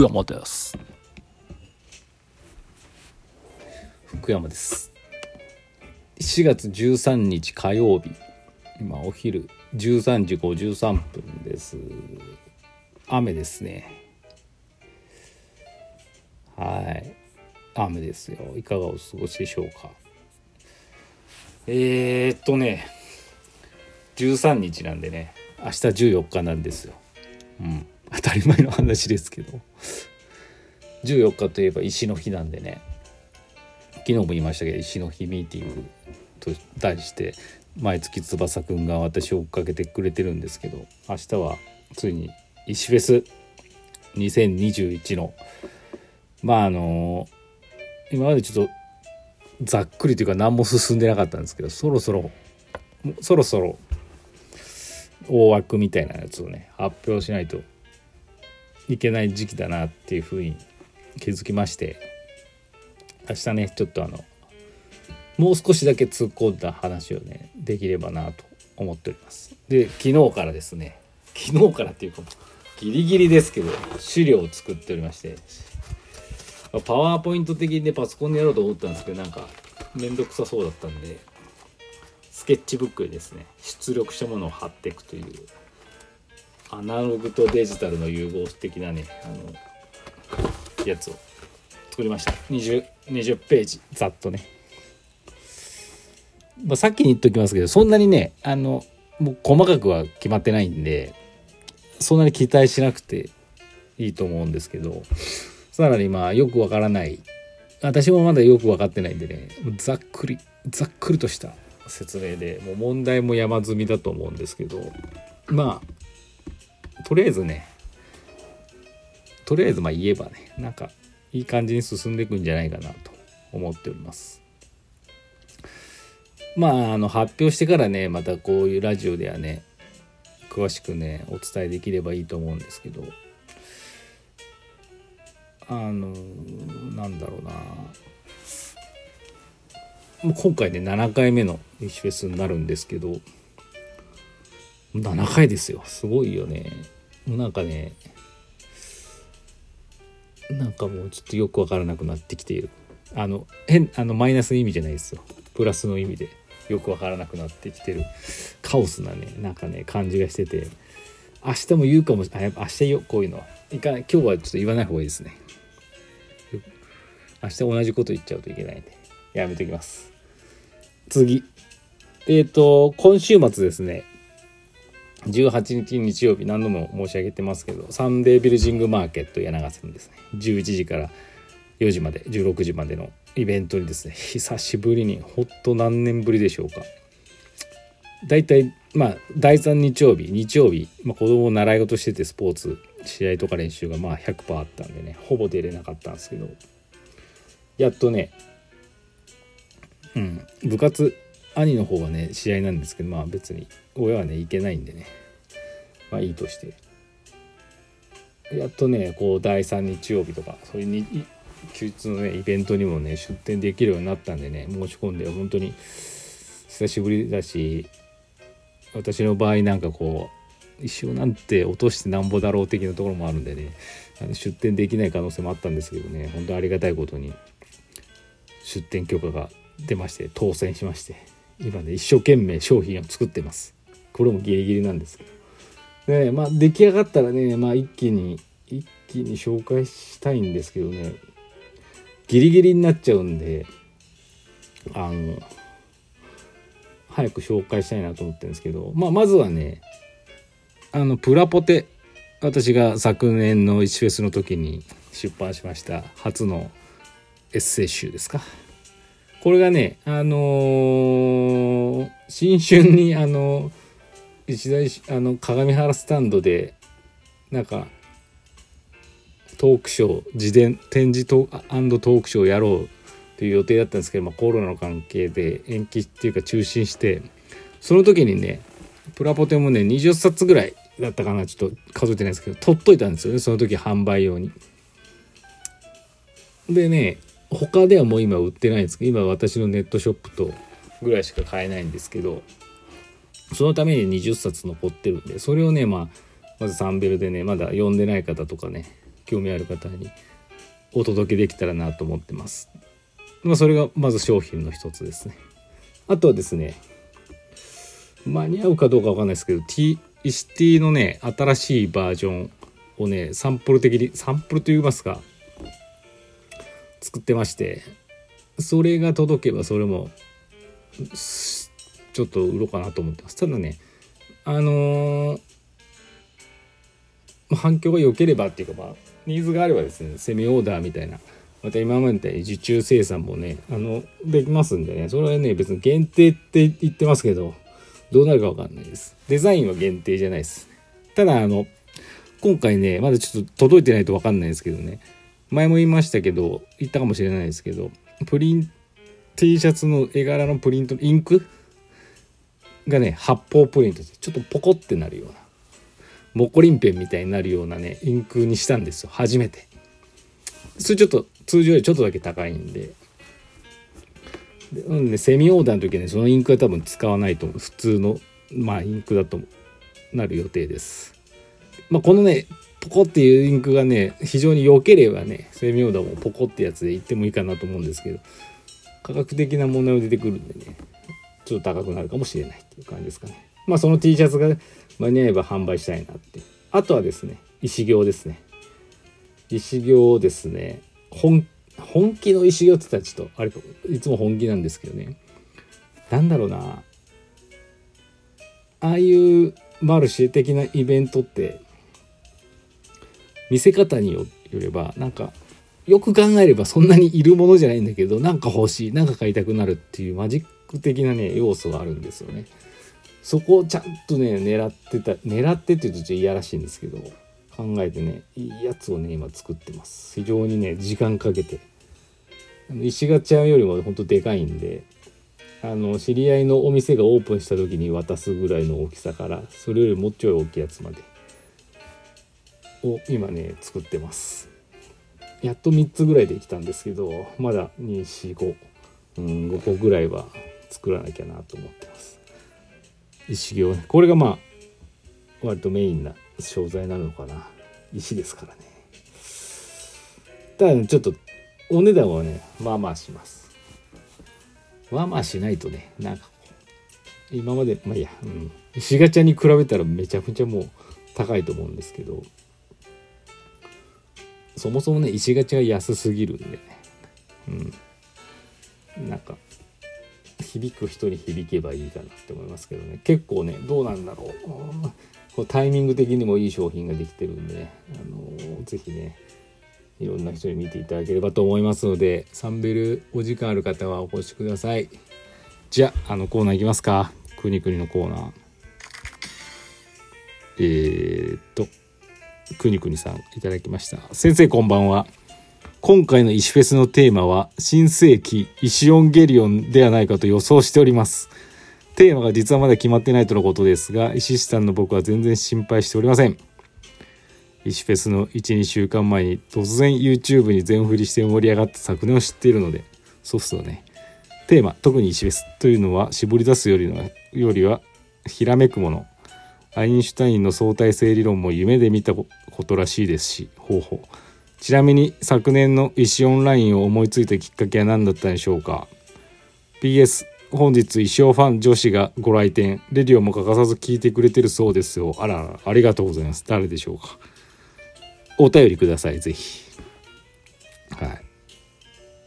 福山です。福山です。4月13日火曜日。今お昼13時53分です。雨ですね。はい。雨ですよ。いかがお過ごしでしょうか。えー、っとね。13日なんでね。明日14日なんですよ。うん。当たり前の話ですけど。14日といえば石の日なんでね。昨日も言いましたけど石の日ミーティングと題して毎月翼くんが私を追っかけてくれてるんですけど明日はついに石フェス2021のまああの今までちょっとざっくりというか何も進んでなかったんですけどそろそろそろそろ大枠みたいなやつをね発表しないといけない時期だなっていうふうに気づきまして明日ねちょっとあのもう少しだけ突っ込んだ話をねできればなと思っております。で昨日からですね昨日からっていうかギリギリですけど資料を作っておりましてパワーポイント的にねパソコンでやろうと思ったんですけどなんか面倒くさそうだったんでスケッチブックにですね出力したものを貼っていくというアナログとデジタルの融合的なねあのやつを作りました。20, 20ページざっとね、まあ、さっきに言っときますけどそんなにねあのもう細かくは決まってないんでそんなに期待しなくていいと思うんですけどさらにまあよくわからない。私もまだよく分かってないんでねざっくりざっくりとした説明でもう問題も山積みだと思うんですけどまあとりあえずねとりあえずまあ言えばねなんかいい感じに進んでいくんじゃないかなと思っております。まああの発表してからねまたこういうラジオではね詳しくねお伝えできればいいと思うんですけど。あのなんだろうな。もう今回ね7回目の石フェスになるんですけど。7回ですよ。すごいよね。もうなんかねなんかもうちょっとよくわからなくなってきている。あの変あのマイナスの意味じゃないですよ。プラスの意味でよくわからなくなってきてる。カオスなねなんかね感じがしてて。明日も言うかもしれない明日よこういうのは。いかない今日はちょっと言わない方がいいですね。明日同じこと言っちゃうといけないんで。やめときます。次。えっ、ー、と今週末ですね。18日日曜日何度も申し上げてますけどサンデービルジングマーケット柳瀬のですね11時から4時まで16時までのイベントにですね久しぶりにほっと何年ぶりでしょうか。大体まあ第3日曜日日曜日、まあ、子供を習い事しててスポーツ試合とか練習がまあ100%あったんでねほぼ出れなかったんですけどやっとねうん部活兄の方はね試合なんですけどまあ別に親はね行けないんでね。まあいいとして。やっとねこう第3日曜日とかそういうに休日のねイベントにもね出店できるようになったんでね申し込んで本当に久しぶりだし私の場合なんかこう一生なんて落としてなんぼだろう的なところもあるんでね出店できない可能性もあったんですけどね本当ありがたいことに出店許可が出まして当選しまして。今ね一生懸命商品を作ってます。これもギリギリなんですけど、ね、まあ出来上がったらねまあ一気に一気に紹介したいんですけどね。ギリギリになっちゃうんであの早く紹介したいなと思ってるんですけど、まあ、まずはねあのプラポテ私が昨年の1フェスの時に出版しました初のエッセイ集ですか。これがね、あのー、新春に、あのー、一大、あの、鏡原スタンドで、なんか、トークショー、自伝、展示トートークショーをやろうという予定だったんですけど、まあ、コロナの関係で延期っていうか中止して、その時にね、プラポテもね、20冊ぐらいだったかな、ちょっと数えてないですけど、取っといたんですよね、その時販売用に。でね、他ではもう今売ってないんですけど今私のネットショップとぐらいしか買えないんですけどそのために20冊残ってるんでそれをねまあまずサンベルでねまだ読んでない方とかね興味ある方にお届けできたらなと思ってます。まあ、それがまず商品の一つですね。あとはですね、間に合うかどうかわかんないですけど、T、シティのね、新しいバージョンをね、サンプル的に、サンプルといいますか、作ってまして、それが届けばそれも、ちょっと売ろうかなと思ってます。ただね、あのー、反響が良ければっていうか、まあ、ニーズがあればですね、セミオーダーみたいな、また今までみたいに受注生産もね、あの、できますんでね、それはね、別に限定って言ってますけど、どうなるかわかんないです。デザインは限定じゃないです。ただ、あの、今回ね、まだちょっと届いてないとわかんないですけどね、前も言いましたけど、言ったかもしれないですけど、プリン、T シャツの絵柄のプリント、インクがね、発泡プリントで、ちょっとポコってなるような、モコリンペンみたいになるようなね、インクにしたんですよ、初めて。それちょっと、通常よりちょっとだけ高いんで、でんね、セミオーダーの時はねそのインクは多分使わないと思う。普通のまあインクだとなる予定です。まあこのねポコっていうインクがね非常に良ければねセミオーダーもポコってやつでいってもいいかなと思うんですけど価格的な問題も出てくるんでねちょっと高くなるかもしれないっていう感じですかね。まあその T シャツが間に合えば販売したいなって。あとはですね石行ですね。石行をですね本本気の石行ってたちとあれいつも本気なんですけどね。なんだろうな。ああいうマルシェ的なイベントって見せ方によればなんかよく考えればそんなにいるものじゃないんだけどなんか欲しいなんか買いたくなるっていうマジック的なね要素があるんですよね。そこをちゃんとね狙ってた狙ってって言うとちょっと嫌らしいんですけど考えてねいいやつをね今作ってます。非常にね時間かけて。石ガチャよりもほんとでかいんであの知り合いのお店がオープンした時に渡すぐらいの大きさからそれよりもうちょい大きいやつまで。を今ね作ってます。やっと3つぐらいできたんですけどまだ245、うん、5個ぐらいは作らなきゃなと思ってます。石行ね。これがまあ割とメインな商材なのかな。石ですからね。ただ、ね、ちょっとお値段はねまあまあします。まあまあしないとねなんか今までまあいや、うん、石ガチャに比べたらめちゃくちゃもう高いと思うんですけど。そもそもね石ガチャが安すぎるんで。ねうん。なんか響く人に響けばいいかなって思いますけどね。結構ねどうなんだろう。こうタイミング的にもいい商品ができてるんでね、あのー、ぜひねいろんな人に見ていただければと思いますのでサンベルお時間ある方はお越しください。じゃああのコーナーいきますか。くにくにのコーナー。えー、っと。くにくにさんいただきました。先生こんばんは。今回の石フェスのテーマは新世紀石オンゲリオンではないかと予想しております。テーマが実はまだ決まってないとのことですが石師さんの僕は全然心配しておりません。石フェスの12週間前に突然 YouTube に全振りして盛り上がった昨年を知っているのでソフトはね。テーマ特に石フェスというのは絞り出すよりのよりはひらめくもの。アインシュタインの相対性理論も夢で見たことらしいですし方法ちなみに昨年の石オンラインを思いついたきっかけは何だったんでしょうか？PS 本日石尾ファン女子がご来店レディオも欠かさず聞いてくれてるそうですよあらありがとうございます誰でしょうか？お便りください、ぜひ。はい。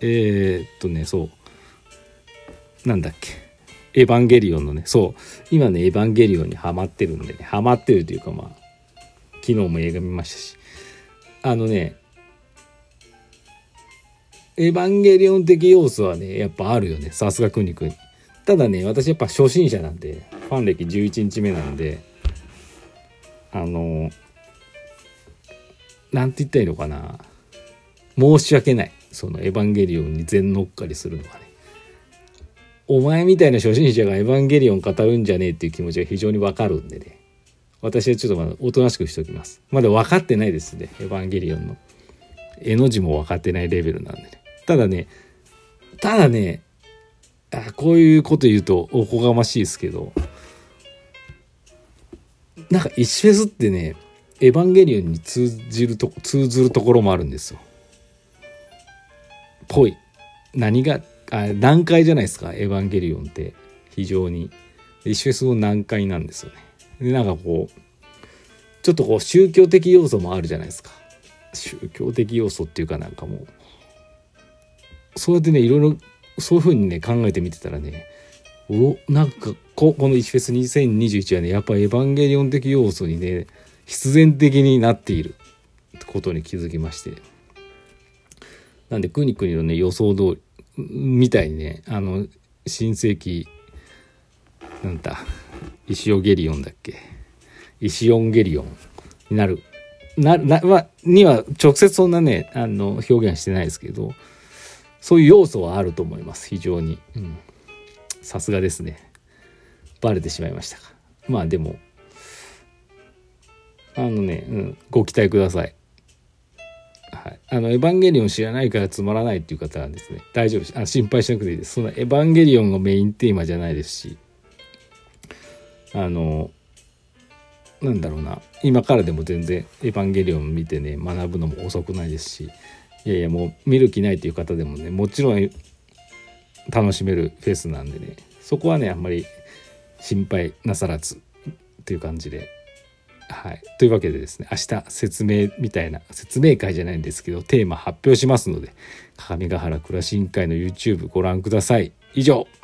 えー、っとね、そう。なんだっけ。エヴァンゲリオンのね、そう。今ね、エヴァンゲリオンにハマってるんでね、ハマってるというかまあ、昨日も映画見ましたし。あのね、エヴァンゲリオン的要素はね、やっぱあるよね。さすがくにくに。ただね、私やっぱ初心者なんで、ファン歴11日目なんで、あのなんて言ったらいいのかな申し訳ないそのエヴァンゲリオンに全乗っかりするのはねお前みたいな初心者がエヴァンゲリオン語るんじゃねえっていう気持ちが非常にわかるんでね。私はちょっとまだおとなしくしておきます。まだ分かってないですねエヴァンゲリオンの。絵の字も分かってないレベルなんでね。ただねただねあこういうこと言うとおこがましいですけどなんか石フェスってねエヴァンゲリオンに通じると通ずるところもあるんですよ。ぽい。何があ難解じゃないですか。エヴァンゲリオンって。非常に。一緒にすごい難解なんですよね。でなんかこうちょっとこう宗教的要素もあるじゃないですか。宗教的要素っていうかなんかもうそうやってねいろいろそういうふうにね考えてみてたらねおなんかここの石フェス2021はねやっぱエヴァンゲリオン的要素にね必然的になっている。ことに気づきまして。なんでくにくにのね予想通りみたいにねあの新世紀なんだ石尾ゲリオンだっけ？石オンゲリオンになる。なな、まには直接そんなねあの表現してないですけどそういう要素はあると思います。非常に。さすがですね。バレてしまいましたか。まあでもあのね、うん、ご期待ください、あのエヴァンゲリオン知らないからつまらないっていう方はですね大丈夫ですあ心配しなくていいですそのエヴァンゲリオンがメインテーマじゃないですしあのなんだろうな今からでも全然「エヴァンゲリオン」見てね学ぶのも遅くないですしいやいやもう見る気ないっていう方でもねもちろん楽しめるフェスなんでねそこはねあんまり心配なさらずっていう感じで。はい、というわけでですね明日説明みたいな説明会じゃないんですけどテーマ発表しますので鏡ヶ原暮らし委員会の YouTube ご覧ください。以上。